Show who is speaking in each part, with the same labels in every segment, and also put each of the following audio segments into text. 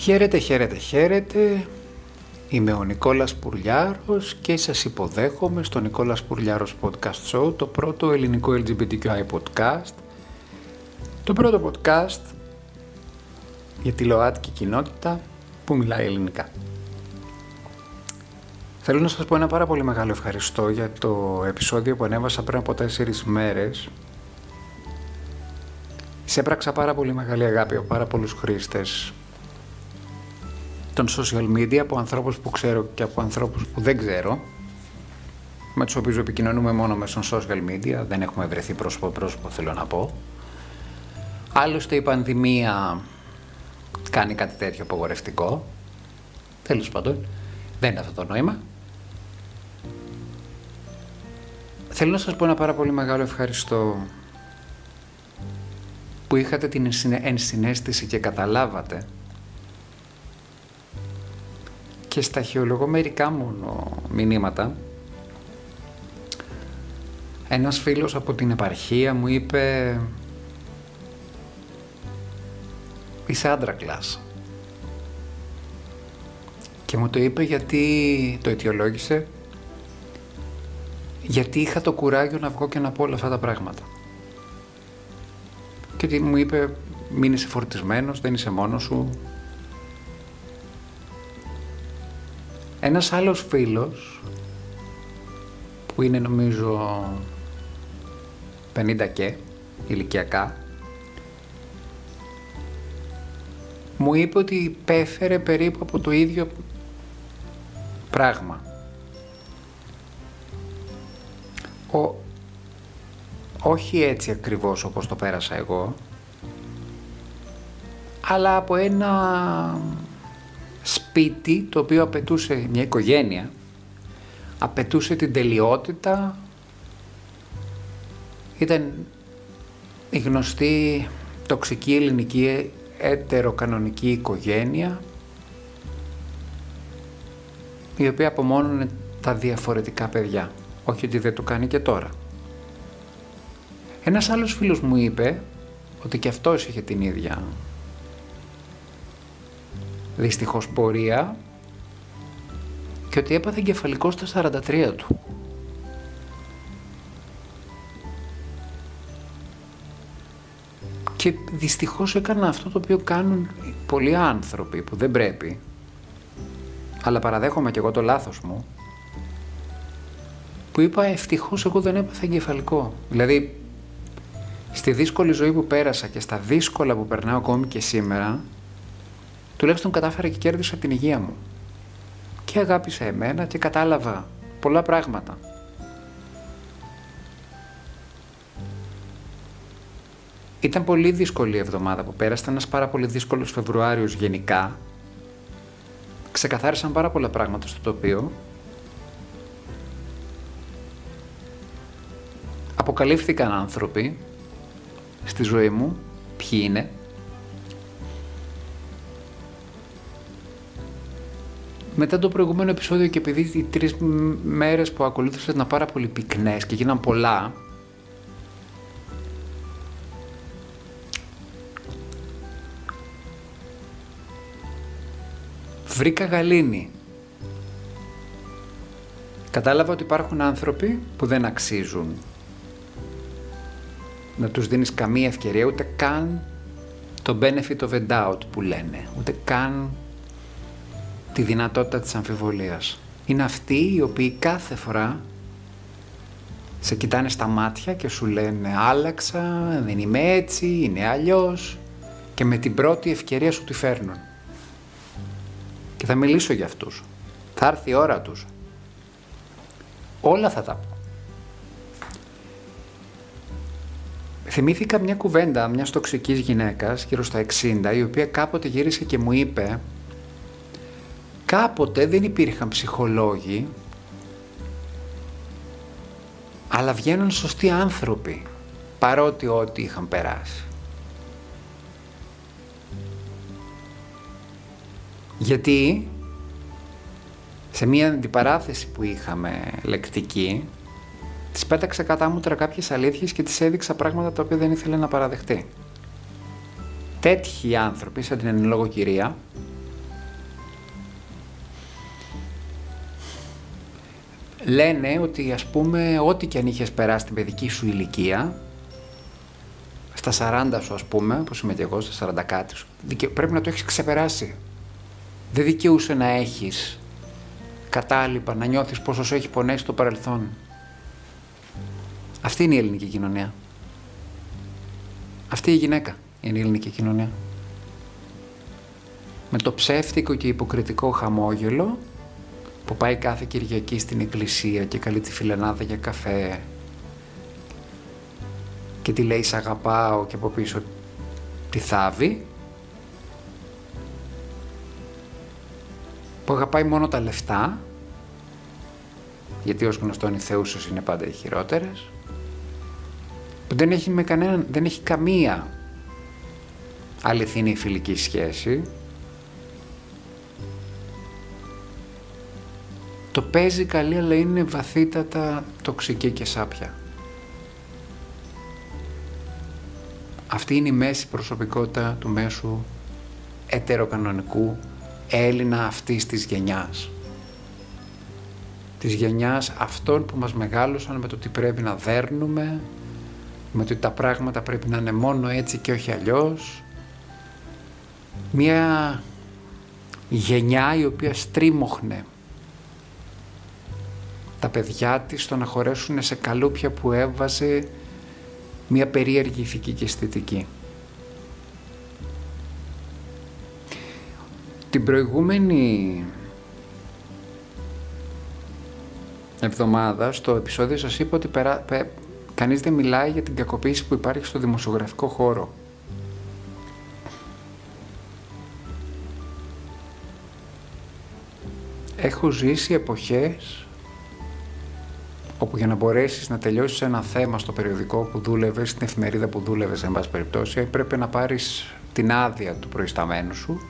Speaker 1: Χαίρετε, χαίρετε, χαίρετε. Είμαι ο Νικόλας Πουρλιάρος και σας υποδέχομαι στο Νικόλας Πουρλιάρος Podcast Show, το πρώτο ελληνικό LGBTQI podcast. Το πρώτο podcast για τη ΛΟΑΤΚΙ κοινότητα που μιλάει ελληνικά. Θέλω να σας πω ένα πάρα πολύ μεγάλο ευχαριστώ για το επεισόδιο που ανέβασα πριν από τέσσερις μέρες. Σε έπραξα πάρα πολύ μεγάλη αγάπη από πάρα πολλούς χρήστες των social media, από ανθρώπους που ξέρω και από ανθρώπους που δεν ξέρω, με τους οποίους επικοινωνούμε μόνο μέσω social media, δεν έχουμε βρεθεί πρόσωπο πρόσωπο θέλω να πω. Άλλωστε η πανδημία κάνει κάτι τέτοιο απογορευτικό, τέλος πάντων, δεν είναι αυτό το νόημα. Θέλω να σας πω ένα πάρα πολύ μεγάλο ευχαριστώ που είχατε την ενσυναίσθηση και καταλάβατε και σταχυολογώ μερικά μόνο μηνύματα. Ένας φίλος από την επαρχία μου είπε «Είσαι άντρα κλάς». Και μου το είπε γιατί το αιτιολόγησε γιατί είχα το κουράγιο να βγω και να πω όλα αυτά τα πράγματα. Και μου είπε μην είσαι φορτισμένος, δεν είσαι μόνος σου, Ένας άλλος φίλος που είναι νομίζω 50 και ηλικιακά μου είπε ότι υπέφερε περίπου από το ίδιο πράγμα. Ο, όχι έτσι ακριβώς όπως το πέρασα εγώ, αλλά από ένα σπίτι το οποίο απαιτούσε μια οικογένεια, απαιτούσε την τελειότητα, ήταν η γνωστή τοξική ελληνική ετεροκανονική οικογένεια η οποία απομόνωνε τα διαφορετικά παιδιά. Όχι ότι δεν το κάνει και τώρα. Ένας άλλος φίλος μου είπε ότι και αυτός είχε την ίδια δυστυχώς πορεία και ότι έπαθε εγκεφαλικό στα 43 του. Και δυστυχώς έκανα αυτό το οποίο κάνουν πολλοί άνθρωποι που δεν πρέπει, αλλά παραδέχομαι και εγώ το λάθος μου, που είπα ευτυχώς εγώ δεν έπαθα εγκεφαλικό. Δηλαδή, στη δύσκολη ζωή που πέρασα και στα δύσκολα που περνάω ακόμη και σήμερα, τουλάχιστον κατάφερα και κέρδισα την υγεία μου. Και αγάπησα εμένα και κατάλαβα πολλά πράγματα. Ήταν πολύ δύσκολη η εβδομάδα που πέρασε, ήταν ένας πάρα πολύ δύσκολος Φεβρουάριος γενικά. Ξεκαθάρισαν πάρα πολλά πράγματα στο τοπίο. Αποκαλύφθηκαν άνθρωποι στη ζωή μου, ποιοι είναι, μετά το προηγούμενο επεισόδιο και επειδή οι τρεις μέρες που ακολούθησαν ήταν πάρα πολύ πυκνές και γίναν πολλά, βρήκα γαλήνη. Κατάλαβα ότι υπάρχουν άνθρωποι που δεν αξίζουν να τους δίνεις καμία ευκαιρία, ούτε καν το benefit of a doubt που λένε, ούτε καν τη δυνατότητα της αμφιβολίας. Είναι αυτοί οι οποίοι κάθε φορά σε κοιτάνε στα μάτια και σου λένε άλλαξα, δεν είμαι έτσι, είναι αλλιώς και με την πρώτη ευκαιρία σου τη φέρνουν. Και θα μιλήσω για αυτούς. Θα έρθει η ώρα τους. Όλα θα τα πω. Θυμήθηκα μια κουβέντα μιας τοξικής γυναίκας γύρω στα 60 η οποία κάποτε γύρισε και μου είπε κάποτε δεν υπήρχαν ψυχολόγοι, αλλά βγαίνουν σωστοί άνθρωποι, παρότι ό,τι είχαν περάσει. Γιατί σε μία αντιπαράθεση που είχαμε λεκτική, της πέταξε κατά μούτρα κάποιες αλήθειες και της έδειξα πράγματα τα οποία δεν ήθελε να παραδεχτεί. Τέτοιοι άνθρωποι, σαν την εν λόγω κυρία, λένε ότι ας πούμε ό,τι και αν είχες περάσει την παιδική σου ηλικία, στα 40 σου ας πούμε, όπως είμαι και εγώ, στα 40 κάτι σου, πρέπει να το έχεις ξεπεράσει. Δεν δικαιούσε να έχεις κατάλοιπα, να νιώθεις πόσο σου έχει πονέσει το παρελθόν. Αυτή είναι η ελληνική κοινωνία. Αυτή η γυναίκα είναι η ελληνική κοινωνία. Με το ψεύτικο και υποκριτικό χαμόγελο που πάει κάθε Κυριακή στην εκκλησία και καλεί τη φιλενάδα για καφέ. Και τη λέει «Σ' αγαπάω» και από πίσω τη θάβει. Που αγαπάει μόνο τα λεφτά γιατί ως γνωστόν οι θεούσες είναι πάντα οι χειρότερες που δεν έχει, με κανέναν, δεν έχει καμία αληθινή φιλική σχέση το παίζει καλή αλλά είναι βαθύτατα τοξική και σάπια. Αυτή είναι η μέση προσωπικότητα του μέσου ετεροκανονικού Έλληνα αυτής της γενιάς. Της γενιάς αυτών που μας μεγάλωσαν με το ότι πρέπει να δέρνουμε, με το ότι τα πράγματα πρέπει να είναι μόνο έτσι και όχι αλλιώς. Μια γενιά η οποία στρίμωχνε τα παιδιά της στο να χωρέσουν σε καλούπια που έβαζε μια περίεργη ηθική και αισθητική. Την προηγούμενη εβδομάδα στο επεισόδιο σας είπα ότι περά, κανείς δεν μιλάει για την κακοποίηση που υπάρχει στο δημοσιογραφικό χώρο. Έχω ζήσει εποχές όπου για να μπορέσεις να τελειώσεις ένα θέμα στο περιοδικό που δούλευες, στην εφημερίδα που δούλευες, εν πάση περιπτώσει, πρέπει να πάρεις την άδεια του προϊσταμένου σου,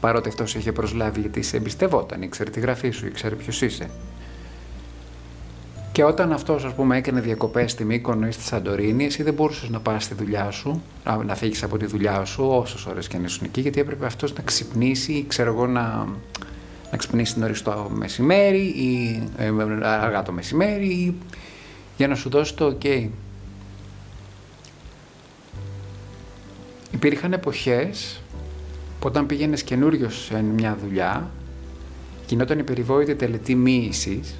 Speaker 1: παρότι αυτός είχε προσλάβει γιατί σε εμπιστευόταν, ήξερε τη γραφή σου, ήξερε ποιος είσαι. Και όταν αυτός, ας πούμε, έκανε διακοπές στη Μύκονο ή στη Σαντορίνη, εσύ δεν μπορούσες να πας στη δουλειά σου, να, να φύγεις από τη δουλειά σου, όσες ώρες και αν ήσουν εκεί, γιατί έπρεπε αυτός να ξυπνήσει ή ξέρω εγώ να, να ξυπνήσει νωρίς το μεσημέρι ή ε, αργά το μεσημέρι ή, για να σου δώσει το ok. Υπήρχαν εποχές που όταν πήγαινες καινούριο σε μια δουλειά γινόταν η περιβόητη τελετή μοίησης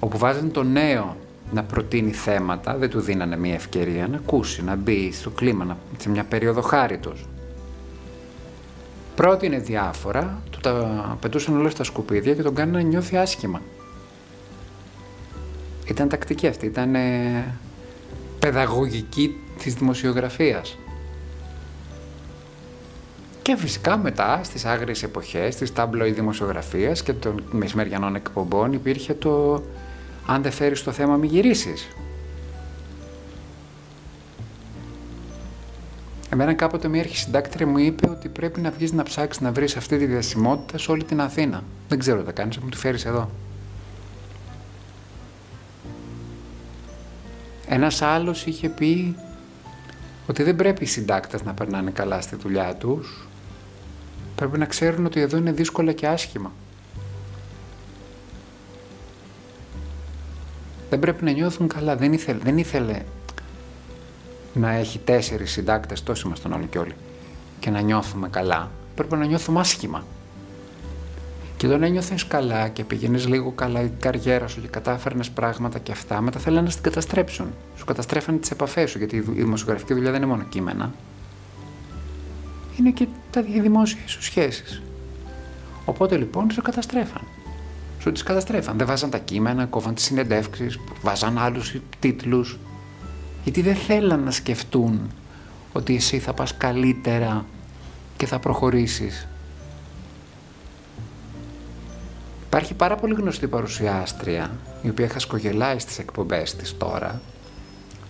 Speaker 1: όπου βάζανε το νέο να προτείνει θέματα, δεν του δίνανε μια ευκαιρία να ακούσει, να μπει στο κλίμα, σε μια περίοδο χάριτος. Πρότεινε διάφορα, του τα πετούσαν όλα στα σκουπίδια και τον κάνανε να νιώθει άσχημα. Ήταν τακτική αυτή, ήταν παιδαγωγική της δημοσιογραφίας. Και φυσικά μετά στις άγριες εποχές της τάμπλοϊ δημοσιογραφίας και των μεσημεριανών εκπομπών υπήρχε το αν δεν φέρεις το θέμα μη γυρίσεις. Εμένα κάποτε μια αρχισυντάκτρια μου είπε ότι πρέπει να βγεις να ψάξεις να βρεις αυτή τη διασημότητα σε όλη την Αθήνα. Δεν ξέρω τι θα κάνεις, μου τη φέρεις εδώ. Ένας άλλος είχε πει ότι δεν πρέπει οι συντάκτες να περνάνε καλά στη δουλειά τους. Πρέπει να ξέρουν ότι εδώ είναι δύσκολα και άσχημα. Δεν πρέπει να νιώθουν καλά. Δεν ήθελε, δεν ήθελε να έχει τέσσερις συντάκτες, τόσοι ήμασταν όλοι και όλοι, και να νιώθουμε καλά. Πρέπει να νιώθουμε άσχημα. Και όταν ένιωθες καλά και πήγαινες λίγο καλά η καριέρα σου και κατάφερνες πράγματα και αυτά, μετά θέλανε να την καταστρέψουν. Σου καταστρέφανε τις επαφές σου, γιατί η δημοσιογραφική δουλειά δεν είναι μόνο κείμενα. Είναι και τα δημόσια σου σχέσεις. Οπότε λοιπόν σου καταστρέφαν. Σου τις καταστρέφαν. Δεν βάζαν τα κείμενα, κόβαν τις συνεντεύξεις, βάζαν άλλους τίτλους. Γιατί δεν θέλαν να σκεφτούν ότι εσύ θα πας καλύτερα και θα προχωρήσεις. Υπάρχει πάρα πολύ γνωστή παρουσιάστρια, η οποία χασκογελάει στις εκπομπές της τώρα,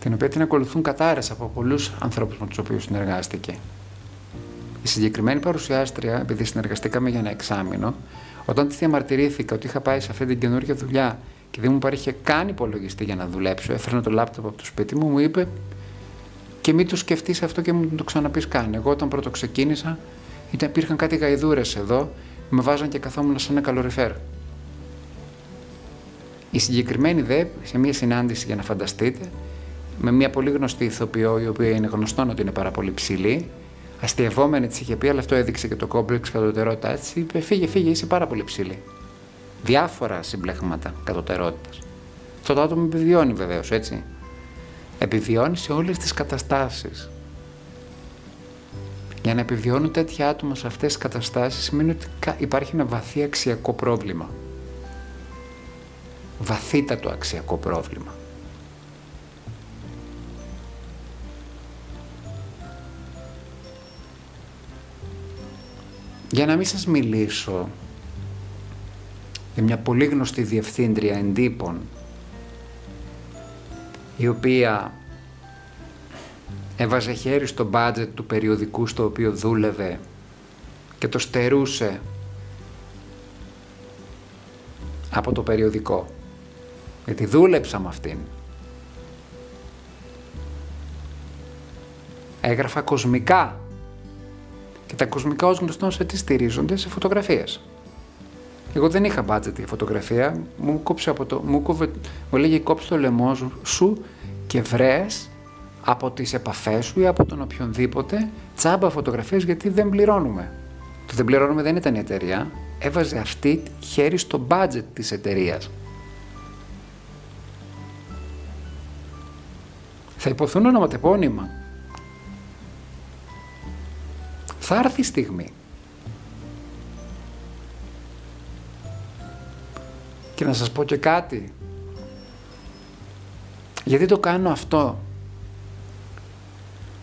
Speaker 1: την οποία την ακολουθούν κατάρες από πολλούς ανθρώπους με τους οποίους συνεργάστηκε. Η συγκεκριμένη παρουσιάστρια, επειδή συνεργαστήκαμε για ένα εξάμεινο, όταν της διαμαρτυρήθηκα ότι είχα πάει σε αυτή την καινούργια δουλειά και δεν μου παρήχε καν υπολογιστή για να δουλέψω, έφερνα το λάπτοπ από το σπίτι μου, μου είπε και μην το σκεφτείς αυτό και μου το ξαναπείς καν. Εγώ όταν πρώτο ξεκίνησα, ήταν, υπήρχαν κάτι γαϊδούρες εδώ, με βάζαν και καθόμουν σαν ένα καλοριφέρ. Η συγκεκριμένη δε, σε μια συνάντηση για να φανταστείτε, με μια πολύ γνωστή ηθοποιό, η οποία είναι γνωστό ότι είναι πάρα πολύ ψηλή, αστειευόμενη της είχε πει, αλλά αυτό έδειξε και το κόμπλεξ κατωτερότητα. Έτσι είπε: Φύγε, φύγε, είσαι πάρα πολύ ψηλή. Διάφορα συμπλέγματα κατωτερότητας. Αυτό το άτομο επιβιώνει βεβαίως, έτσι. Επιβιώνει σε όλες τις καταστάσεις. Για να επιβιώνουν τέτοια άτομα σε αυτές τις καταστάσεις σημαίνει ότι υπάρχει ένα βαθύ αξιακό πρόβλημα. Βαθύτατο αξιακό πρόβλημα. Για να μην σας μιλήσω για μια πολύ γνωστή διευθύντρια εντύπων η οποία έβαζε χέρι στο μπάτζετ του περιοδικού στο οποίο δούλευε και το στερούσε από το περιοδικό. Γιατί δούλεψα με αυτήν. Έγραφα κοσμικά. Και τα κοσμικά ως γνωστόν σε τι στηρίζονται, σε φωτογραφίες. Εγώ δεν είχα budget για φωτογραφία, μου κόψε από το, μου, κόβε, μου λέγε κόψε το λαιμό σου και βρες από τις επαφές σου ή από τον οποιονδήποτε τσάμπα φωτογραφίες γιατί δεν πληρώνουμε. Το δεν πληρώνουμε δεν ήταν η εταιρεία, έβαζε αυτή χέρι στο budget της εταιρείας. Θα υποθούν ονοματεπώνυμα. Θα έρθει η στιγμή. Και να σας πω και κάτι. Γιατί το κάνω αυτό;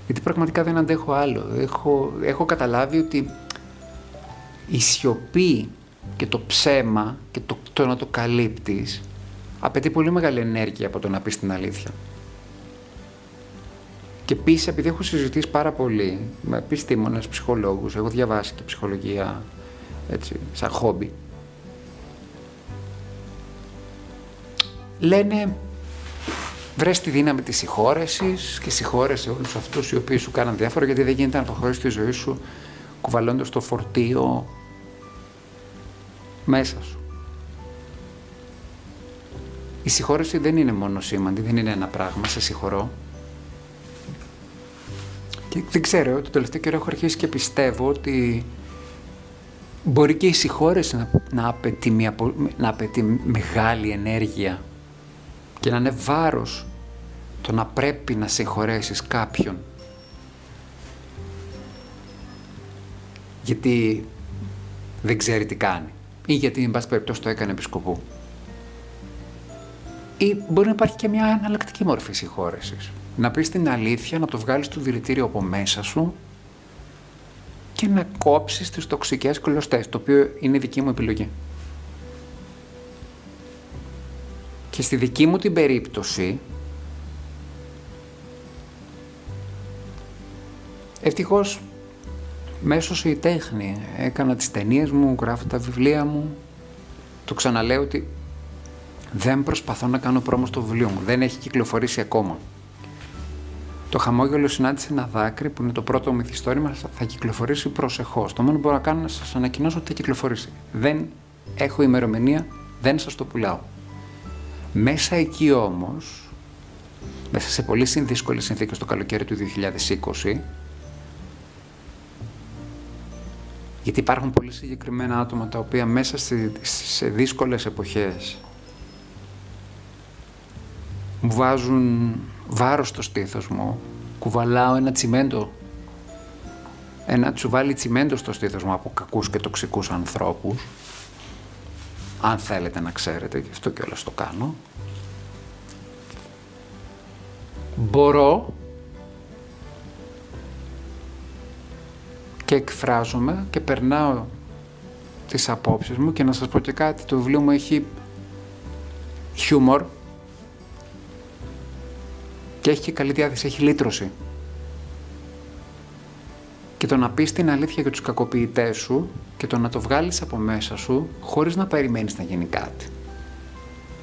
Speaker 1: Γιατί πραγματικά δεν αντέχω άλλο. Έχω, έχω καταλάβει ότι η σιωπή και το ψέμα και το, το να το καλύπτεις απαιτεί πολύ μεγάλη ενέργεια από το να πεις την αλήθεια. Και επίσης, επειδή έχω συζητήσει πάρα πολύ με επιστήμονες, ψυχολόγους, έχω διαβάσει και ψυχολογία έτσι, σαν χόμπι. Λένε Βρε τη δύναμη της συγχώρεσης και συγχώρεσε όλους αυτούς οι οποίοι σου κάναν διάφορα, γιατί δεν γίνεται να προχωρήσει τη ζωή σου κουβαλώντας το φορτίο μέσα σου. Η συγχώρεση δεν είναι μόνο σήμαντη, δεν είναι ένα πράγμα, σε συγχωρώ. Και δεν ξέρω, το τελευταίο καιρό έχω αρχίσει και πιστεύω ότι μπορεί και η συγχώρεση να, να, απαιτεί, μια, να απαιτεί μεγάλη ενέργεια και να είναι βάρος το να πρέπει να συγχωρέσεις κάποιον. Γιατί δεν ξέρει τι κάνει ή γιατί, εν πάση περιπτώσει, το έκανε επισκοπού. Ή μπορεί να υπάρχει και μια αναλλακτική μόρφη συγχώρεσης. Να πεις την αλήθεια, να το βγάλεις το δηλητήριο από μέσα σου και να κόψεις τις τοξικές κλωστές, το οποίο είναι δική μου επιλογή. Και στη δική μου την περίπτωση, ευτυχώς μέσως η τέχνη έκανα τις ταινίες μου, γράφω τα βιβλία μου. Το ξαναλέω ότι δεν προσπαθώ να κάνω πρόμο στο βιβλίο μου, δεν έχει κυκλοφορήσει ακόμα. Το χαμόγελο συνάντησε ένα δάκρυ που είναι το πρώτο μυθιστόρημα, θα κυκλοφορήσει προσεχώς. Το μόνο που μπορώ να κάνω είναι να σας ανακοινώσω ότι θα κυκλοφορήσει. Δεν έχω ημερομηνία, δεν σας το πουλάω. Μέσα εκεί όμως, μέσα σε πολύ δύσκολες συνθήκες το καλοκαίρι του 2020, γιατί υπάρχουν πολύ συγκεκριμένα άτομα τα οποία μέσα σε, σε δύσκολες εποχές μου βάζουν βάρος στο στήθος μου, κουβαλάω ένα τσιμέντο, ένα τσουβάλι τσιμέντο στο στήθος μου από κακούς και τοξικούς ανθρώπους, αν θέλετε να ξέρετε, και αυτό κιόλας το κάνω, μπορώ και εκφράζομαι και περνάω τις απόψεις μου και να σας πω και κάτι, το βιβλίο μου έχει χιούμορ και έχει και καλή διάθεση, έχει λύτρωση. Και το να πεις την αλήθεια για τους κακοποιητές σου και το να το βγάλεις από μέσα σου χωρίς να περιμένεις να γίνει κάτι.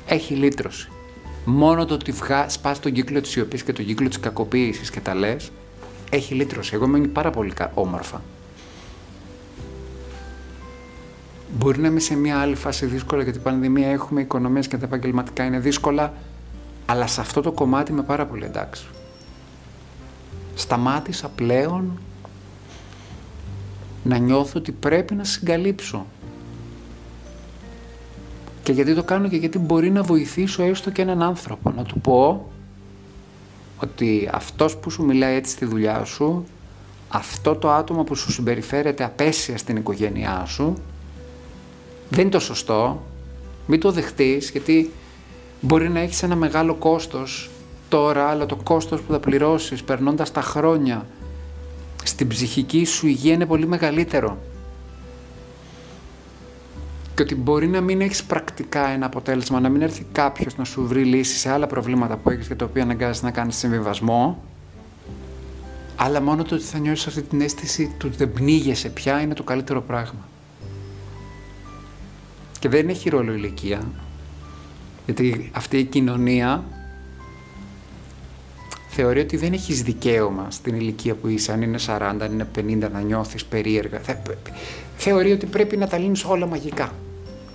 Speaker 1: Έχει λύτρωση. Μόνο το ότι βγα... σπάς τον κύκλο της σιωπής και τον κύκλο της κακοποίησης και τα λες, έχει λύτρωση. Εγώ μένει πάρα πολύ όμορφα. Μπορεί να είμαι σε μια άλλη φάση δύσκολα γιατί η πανδημία έχουμε οικονομίες και τα επαγγελματικά είναι δύσκολα, αλλά σε αυτό το κομμάτι είμαι πάρα πολύ εντάξει. Σταμάτησα πλέον να νιώθω ότι πρέπει να συγκαλύψω. Και γιατί το κάνω και γιατί μπορεί να βοηθήσω έστω και έναν άνθρωπο. Να του πω ότι αυτός που σου μιλάει έτσι στη δουλειά σου, αυτό το άτομο που σου συμπεριφέρεται απέσια στην οικογένειά σου, δεν είναι το σωστό, μην το δεχτείς γιατί μπορεί να έχεις ένα μεγάλο κόστος τώρα, αλλά το κόστος που θα πληρώσεις περνώντας τα χρόνια στην ψυχική σου υγεία είναι πολύ μεγαλύτερο. Και ότι μπορεί να μην έχεις πρακτικά ένα αποτέλεσμα, να μην έρθει κάποιος να σου βρει λύση σε άλλα προβλήματα που έχεις και τα οποία αναγκάζεσαι να κάνεις συμβιβασμό, αλλά μόνο το ότι θα νιώσεις αυτή την αίσθηση του ότι δεν πνίγεσαι πια είναι το καλύτερο πράγμα. Και δεν έχει ρόλο ηλικία, γιατί αυτή η κοινωνία θεωρεί ότι δεν έχεις δικαίωμα στην ηλικία που είσαι, αν είναι 40, αν είναι 50, να νιώθεις περίεργα. Θεωρεί ότι πρέπει να τα λύνεις όλα μαγικά.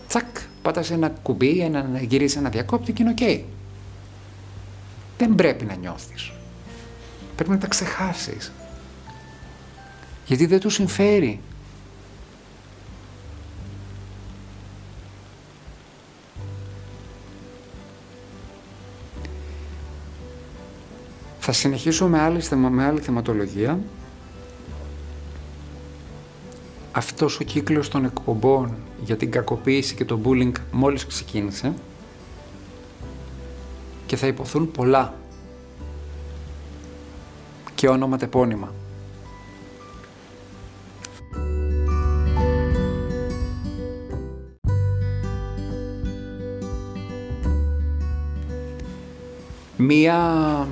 Speaker 1: Τσακ, πάτας ένα κουμπί, ένα, γυρίζεις ένα διακόπτη και είναι οκ. Δεν πρέπει να νιώθεις. Πρέπει να τα ξεχάσεις. Γιατί δεν τους συμφέρει. Θα συνεχίσω με άλλη, με άλλη θεματολογία. Αυτός ο κύκλος των εκπομπών για την κακοποίηση και το bullying μόλις ξεκίνησε και θα υποθούν πολλά και όνομα τεπώνυμα. Μία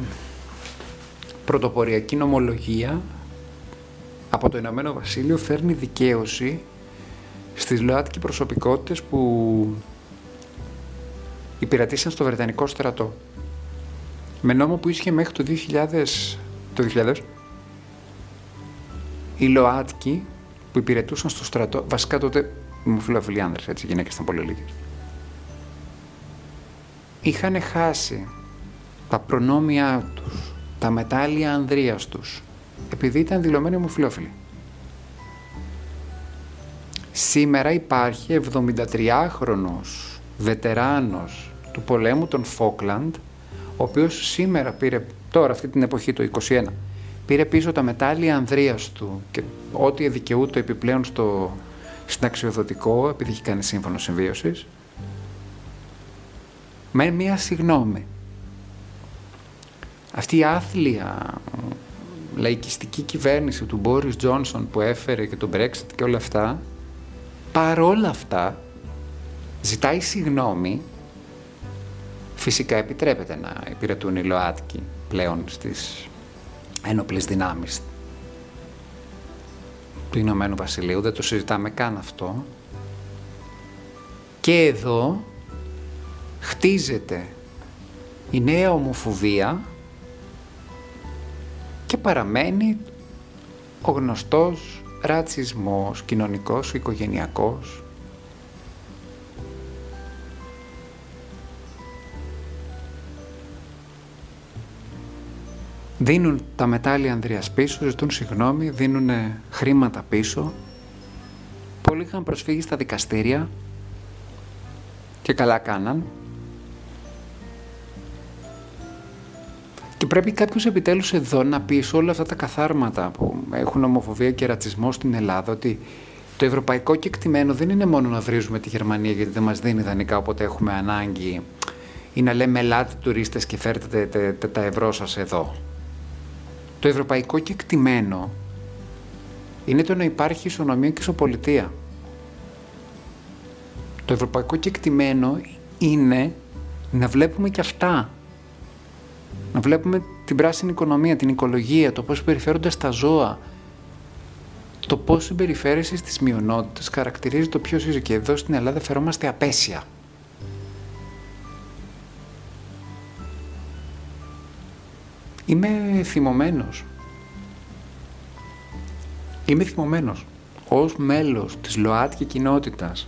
Speaker 1: πρωτοποριακή νομολογία από το Ηνωμένο Βασίλειο φέρνει δικαίωση στις ΛΟΑΤΚΙ προσωπικότητες που υπηρετήσαν στο Βρετανικό στρατό. Με νόμο που ίσχυε μέχρι το 2000, το 2000 οι ΛΟΑΤΚΙ που υπηρετούσαν στο στρατό, βασικά τότε φιλόφιλοι άνδρες, έτσι, οι γυναίκες ήταν πολύ λίγες, είχαν χάσει τα προνόμια τους τα μετάλλια ανδρείας τους, επειδή ήταν δηλωμένοι ομοφιλόφιλοι. Σήμερα υπάρχει 73χρονος βετεράνος του πολέμου των Φόκλαντ, ο οποίος σήμερα πήρε, τώρα αυτή την εποχή το 21, πήρε πίσω τα μετάλλια ανδρείας του και ό,τι δικαιούται επιπλέον στο συνταξιοδοτικό, επειδή έχει κάνει σύμφωνο συμβίωσης, με μία συγνώμη αυτή η άθλια λαϊκιστική κυβέρνηση του Μπόρις Τζόνσον που έφερε και το Brexit και όλα αυτά, παρόλα αυτά ζητάει συγνώμη, φυσικά επιτρέπεται να υπηρετούν οι ΛΟΑΤΚΙ πλέον στις ένοπλες δυνάμεις του Ηνωμένου Βασιλείου, δεν το συζητάμε καν αυτό. Και εδώ χτίζεται η νέα ομοφοβία και παραμένει ο γνωστός ρατσισμός κοινωνικός, οικογενειακός. Δίνουν τα μετάλλια Ανδρείας πίσω, ζητούν συγγνώμη, δίνουν χρήματα πίσω. Πολλοί είχαν προσφύγει στα δικαστήρια και καλά κάναν. Και πρέπει κάποιος επιτέλους εδώ να πει σε όλα αυτά τα καθάρματα που έχουν ομοφοβία και ρατσισμό στην Ελλάδα ότι το ευρωπαϊκό κεκτημένο δεν είναι μόνο να βρίζουμε τη Γερμανία γιατί δεν μας δίνει ιδανικά όποτε έχουμε ανάγκη ή να λέμε ελάτε τουρίστες και φέρτε τα ευρώ σας εδώ. Το ευρωπαϊκό κεκτημένο είναι το να υπάρχει ισονομία και ισοπολιτεία. Το ευρωπαϊκό κεκτημένο είναι να βλέπουμε και αυτά να βλέπουμε την πράσινη οικονομία, την οικολογία, το πώς συμπεριφέρονται στα ζώα, το πώς συμπεριφέρεσαι στις μειονότητες χαρακτηρίζει το ποιος είσαι και εδώ στην Ελλάδα φερόμαστε απέσια. Είμαι θυμωμένος. Είμαι θυμωμένος ως μέλος της ΛΟΑΤΚΙ κοινότητας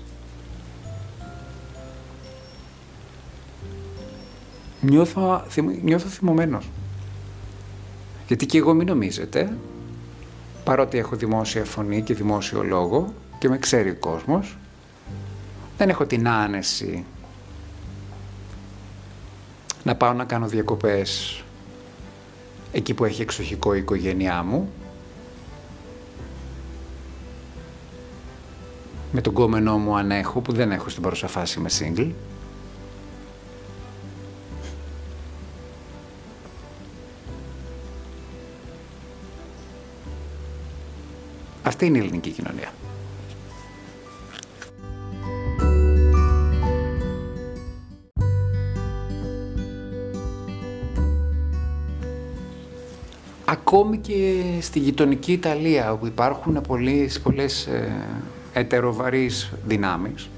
Speaker 1: νιώθω, νιώθω θυμωμένος. Γιατί και εγώ μην νομίζετε, παρότι έχω δημόσια φωνή και δημόσιο λόγο και με ξέρει ο κόσμος, δεν έχω την άνεση να πάω να κάνω διακοπές εκεί που έχει εξοχικό η οικογένειά μου με τον κόμενό μου αν έχω, που δεν έχω στην παρούσα φάση με single. Αυτή είναι η ελληνική κοινωνία. Ακόμη και στη γειτονική Ιταλία, όπου υπάρχουν πολλές, πολλές ε, ετεροβαρείς δυνάμεις,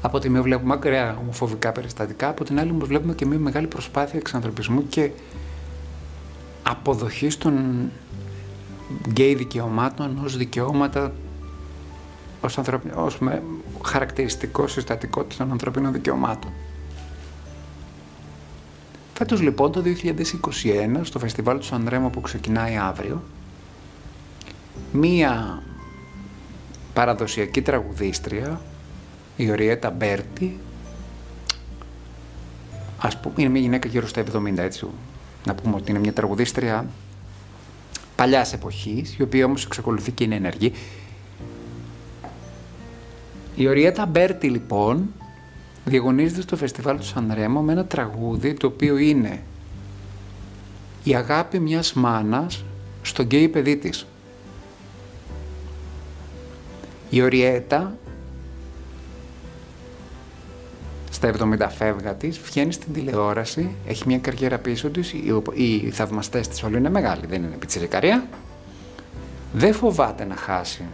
Speaker 1: από τη μία βλέπουμε ακραία ομοφοβικά περιστατικά, από την άλλη όμως βλέπουμε και μια μεγάλη προσπάθεια εξανθρωπισμού και αποδοχής των γκέι δικαιωμάτων ως δικαιώματα ως, ανθρωπι... ως με χαρακτηριστικό συστατικό των ανθρωπίνων δικαιωμάτων. Φέτος λοιπόν το 2021 στο φεστιβάλ του Σανρέμο που ξεκινάει αύριο μία παραδοσιακή τραγουδίστρια η Οριέτα Μπέρτι ας πούμε είναι μια γυναίκα γύρω στα 70 έτσι να πούμε ότι είναι μια τραγουδίστρια παλιάς εποχής η οποία όμως εξακολουθεί και είναι ενεργή η Οριέτα Μπέρτι λοιπόν διαγωνίζεται στο φεστιβάλ του Σανρέμο με ένα τραγούδι το οποίο είναι η αγάπη μιας μάνας στον γκέι παιδί της. Η Οριέτα στα 70 φεύγα της βγαίνει στην τηλεόραση, έχει μια καριέρα πίσω της, οι, οι θαυμαστές της όλοι είναι μεγάλοι, δεν είναι πιτσιρικαρία. Δεν φοβάται να χάσει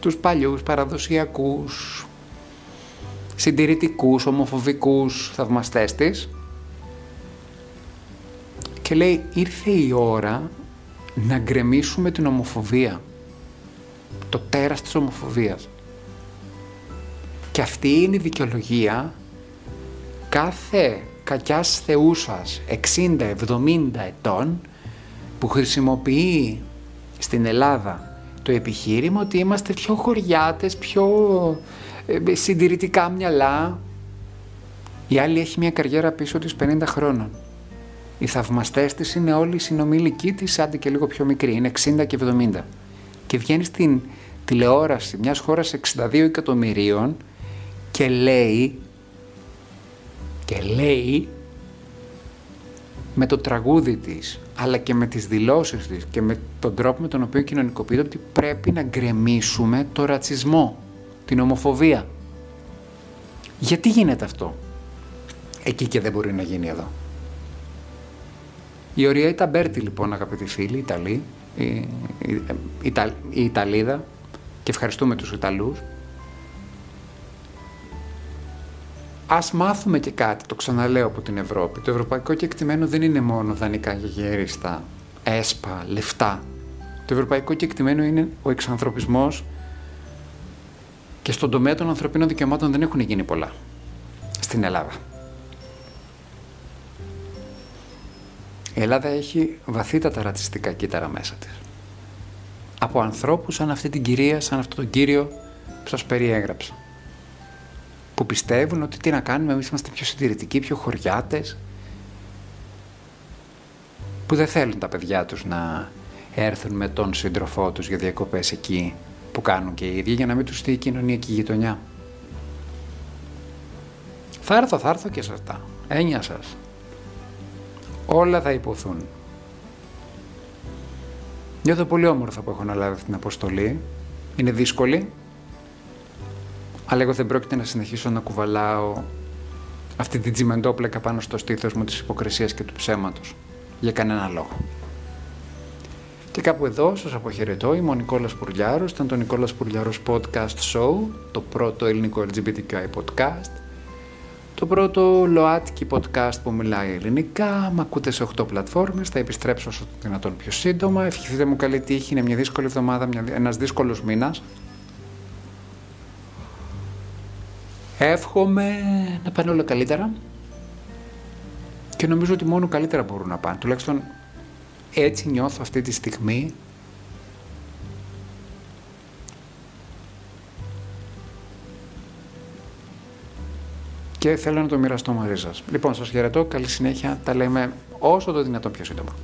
Speaker 1: τους παλιούς παραδοσιακούς συντηρητικούς, ομοφοβικούς θαυμαστές της και λέει ήρθε η ώρα να γκρεμίσουμε την ομοφοβία. Το τέρας της ομοφοβίας. Και αυτή είναι η δικαιολογία κάθε κακιάς θεούσας 60-70 ετών που χρησιμοποιεί στην Ελλάδα το επιχείρημα ότι είμαστε πιο χωριάτες, πιο ε, συντηρητικά μυαλά. Η άλλη έχει μια καριέρα πίσω της 50 χρόνων. Οι θαυμαστές της είναι όλοι οι συνομιλικοί της, άντε και λίγο πιο μικροί, είναι 60 και 70. Και βγαίνει στην τηλεόραση μιας χώρας 62 εκατομμυρίων και λέει και λέει με το τραγούδι της αλλά και με τις δηλώσεις της και με τον τρόπο με τον οποίο κοινωνικοποιείται ότι πρέπει να γκρεμίσουμε το ρατσισμό την ομοφοβία. Γιατί γίνεται αυτό; Εκεί και δεν μπορεί να γίνει εδώ. Η Οριέτα Μπέρτι λοιπόν αγαπητοί φίλοι, Ιταλοί, η, η, η, Ιταλίδα και ευχαριστούμε τους Ιταλούς Ας μάθουμε και κάτι, το ξαναλέω από την Ευρώπη. Το ευρωπαϊκό κεκτημένο δεν είναι μόνο δανεικά και γέριστα, έσπα, λεφτά. Το ευρωπαϊκό κεκτημένο είναι ο εξανθρωπισμός και στον τομέα των ανθρωπίνων δικαιωμάτων δεν έχουν γίνει πολλά στην Ελλάδα. Η Ελλάδα έχει βαθύτατα ρατσιστικά κύτταρα μέσα της. Από ανθρώπους σαν αυτή την κυρία, σαν αυτόν τον κύριο που σας περιέγραψα. Που πιστεύουν ότι τι να κάνουμε, εμείς είμαστε πιο συντηρητικοί, πιο χωριάτες. Που δεν θέλουν τα παιδιά τους να έρθουν με τον σύντροφό τους για διακοπές εκεί που κάνουν και οι ίδιοι για να μην τους στείλει η κοινωνία και η γειτονιά. Θα έρθω, θα έρθω και σε αυτά. Έννοια σας. Όλα θα υποθούν. Νιώθω πολύ όμορφα που έχω αναλάβει αυτή την αποστολή. Είναι δύσκολη. Αλλά εγώ δεν πρόκειται να συνεχίσω να κουβαλάω αυτή την τσιμεντόπλεκα πάνω στο στήθος μου της υποκρισίας και του ψέματος. Για κανένα λόγο. Και κάπου εδώ σας αποχαιρετώ, είμαι ο Νικόλας Πουρλιάρος, ήταν το Νικόλας Πουρλιάρος Podcast Show, το πρώτο ελληνικό LGBTQI podcast, το πρώτο ΛΟΑΤΚΙ podcast που μιλάει ελληνικά, μ' ακούτε σε 8 πλατφόρμες, θα επιστρέψω όσο το δυνατόν πιο σύντομα, ευχηθείτε μου καλή τύχη, είναι μια δύσκολη εβδομάδα, μια, ένας δύσκολος μήνας. Εύχομαι να πάνε όλα καλύτερα Και νομίζω ότι μόνο καλύτερα μπορούν να πάνε. Τουλάχιστον έτσι νιώθω αυτή τη στιγμή και θέλω να το μοιραστώ μαζί σας. Λοιπόν, σας χαιρετώ, καλή συνέχεια, τα λέμε όσο το δυνατόν πιο σύντομα.